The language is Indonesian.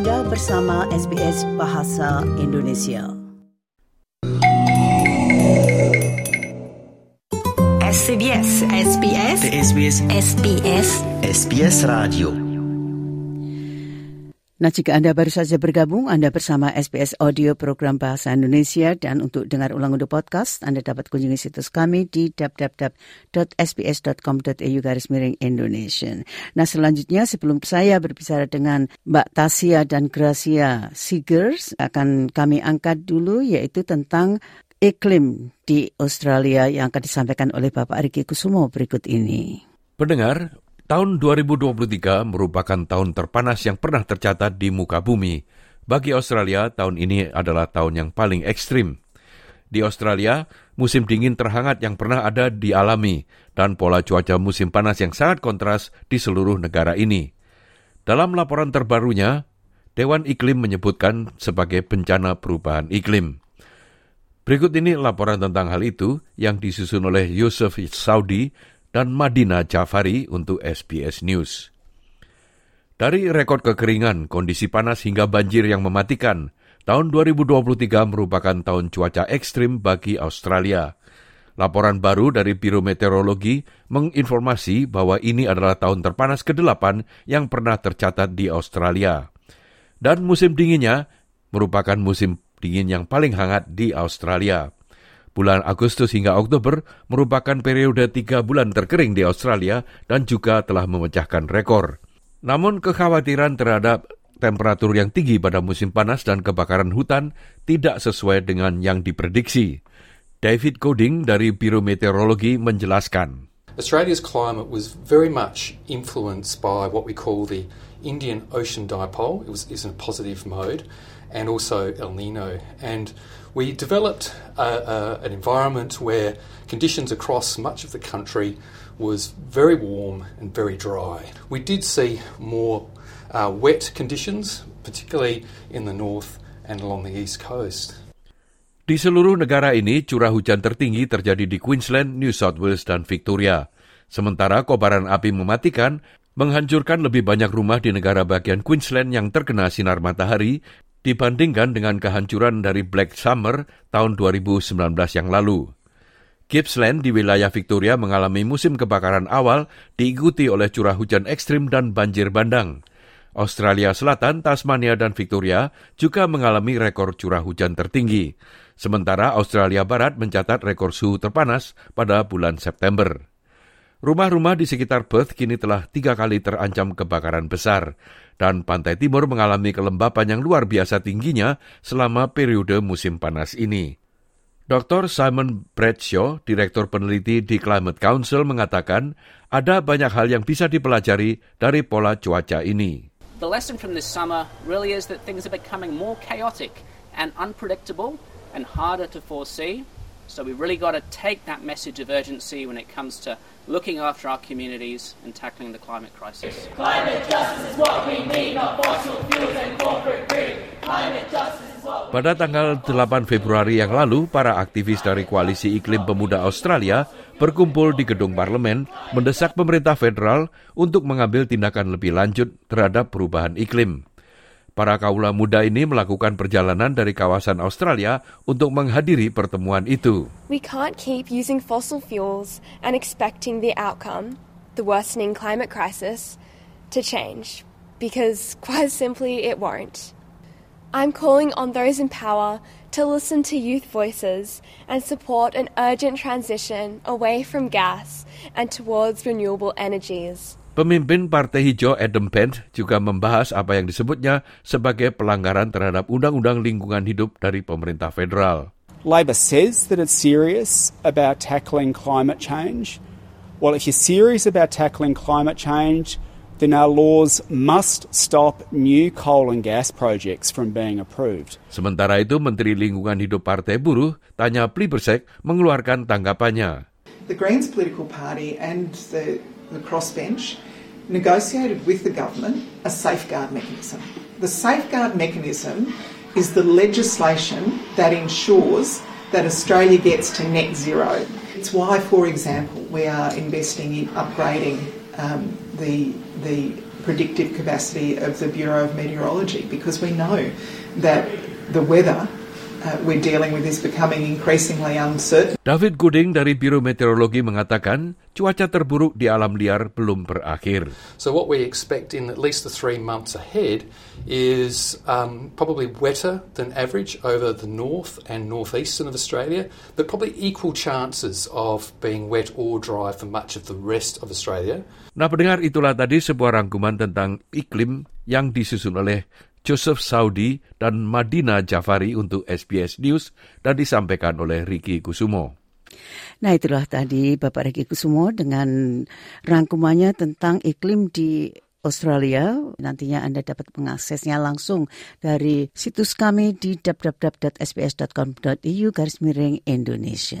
Anda bersama SBS Bahasa Indonesia. SBS SBS SBS SBS SBS Radio Nah, jika Anda baru saja bergabung, Anda bersama SBS Audio Program Bahasa Indonesia dan untuk dengar ulang untuk podcast, Anda dapat kunjungi situs kami di www.sbs.com.au garis miring Indonesia. Nah, selanjutnya sebelum saya berbicara dengan Mbak Tasia dan Gracia Sigers, akan kami angkat dulu yaitu tentang iklim di Australia yang akan disampaikan oleh Bapak Riki Kusumo berikut ini. Pendengar, tahun 2023 merupakan tahun terpanas yang pernah tercatat di muka bumi. Bagi Australia, tahun ini adalah tahun yang paling ekstrim. Di Australia, musim dingin terhangat yang pernah ada dialami dan pola cuaca musim panas yang sangat kontras di seluruh negara ini. Dalam laporan terbarunya, Dewan Iklim menyebutkan sebagai bencana perubahan iklim. Berikut ini laporan tentang hal itu yang disusun oleh Yusuf Saudi dan Madina Jafari untuk SBS News. Dari rekod kekeringan, kondisi panas hingga banjir yang mematikan, tahun 2023 merupakan tahun cuaca ekstrim bagi Australia. Laporan baru dari Biro Meteorologi menginformasi bahwa ini adalah tahun terpanas ke-8 yang pernah tercatat di Australia. Dan musim dinginnya merupakan musim dingin yang paling hangat di Australia. Bulan Agustus hingga Oktober merupakan periode tiga bulan terkering di Australia dan juga telah memecahkan rekor. Namun kekhawatiran terhadap temperatur yang tinggi pada musim panas dan kebakaran hutan tidak sesuai dengan yang diprediksi. David Coding dari Biro Meteorologi menjelaskan. Australia's climate was very much influenced by what we call the Indian Ocean Dipole. It was is in a positive mode, and also El Nino. And we developed a, a, an environment where conditions across much of the country was very warm and very dry. We did see more uh, wet conditions, particularly in the north and along the east coast. Di seluruh negara ini, curah hujan tertinggi terjadi di Queensland, New South Wales, dan Victoria. Sementara kobaran api mematikan, menghancurkan lebih banyak rumah di negara bagian Queensland yang terkena sinar matahari dibandingkan dengan kehancuran dari Black Summer tahun 2019 yang lalu. Gippsland di wilayah Victoria mengalami musim kebakaran awal diikuti oleh curah hujan ekstrim dan banjir bandang. Australia Selatan, Tasmania, dan Victoria juga mengalami rekor curah hujan tertinggi. Sementara Australia Barat mencatat rekor suhu terpanas pada bulan September. Rumah-rumah di sekitar Perth kini telah tiga kali terancam kebakaran besar, dan pantai timur mengalami kelembapan yang luar biasa tingginya selama periode musim panas ini. Dr. Simon Bradshaw, Direktur Peneliti di Climate Council, mengatakan ada banyak hal yang bisa dipelajari dari pola cuaca ini. The lesson from this summer really is that things are becoming more chaotic and unpredictable and harder to foresee. So we really got to take that message of urgency when it comes to looking after our communities and tackling the climate crisis. Climate justice is what we need, not fossil fuels and corporate greed. Climate justice is what we Pada tanggal 8 Februari yang lalu, para aktivis dari Koalisi Iklim Pemuda Australia berkumpul di gedung parlemen mendesak pemerintah federal untuk mengambil tindakan lebih lanjut terhadap perubahan iklim. Para kaula muda ini melakukan perjalanan dari kawasan Australia untuk menghadiri pertemuan itu. We can't keep using fossil fuels and expecting the outcome, the worsening climate crisis, to change, because quite simply it won't. I'm calling on those in power to listen to youth voices and support an urgent transition away from gas and towards renewable energies. Pemimpin Partai Hijau Adam Pence juga membahas apa yang disebutnya sebagai pelanggaran terhadap undang-undang lingkungan hidup dari pemerintah federal. Labor says that it's serious about tackling climate change. Well, if you're serious about tackling climate change, then our laws must stop new coal and gas projects from being approved. Sementara itu, Menteri Lingkungan Hidup Partai Buruh, Tanya Plibersek, mengeluarkan tanggapannya. The Greens political party and the, the crossbench negotiated with the government a safeguard mechanism. The safeguard mechanism is the legislation that ensures that Australia gets to net zero. It's why, for example, we are investing in upgrading um, the, the predictive capacity of the Bureau of Meteorology because we know that the weather uh, we're dealing with is becoming increasingly uncertain. David Gooding dari Biro Meteorologi mengatakan cuaca terburuk di alam liar belum berakhir. So what we expect in at least the three months ahead is um, probably wetter than average over the north and northeastern of Australia, but probably equal chances of being wet or dry for much of the rest of Australia. Nah pendengar itulah tadi sebuah rangkuman tentang iklim yang disusun oleh Joseph Saudi dan Madina Jafari untuk SBS News dan disampaikan oleh Ricky Kusumo. Nah itulah tadi Bapak Ricky Kusumo dengan rangkumannya tentang iklim di Australia. Nantinya Anda dapat mengaksesnya langsung dari situs kami di www.sbs.com.au garis miring Indonesia.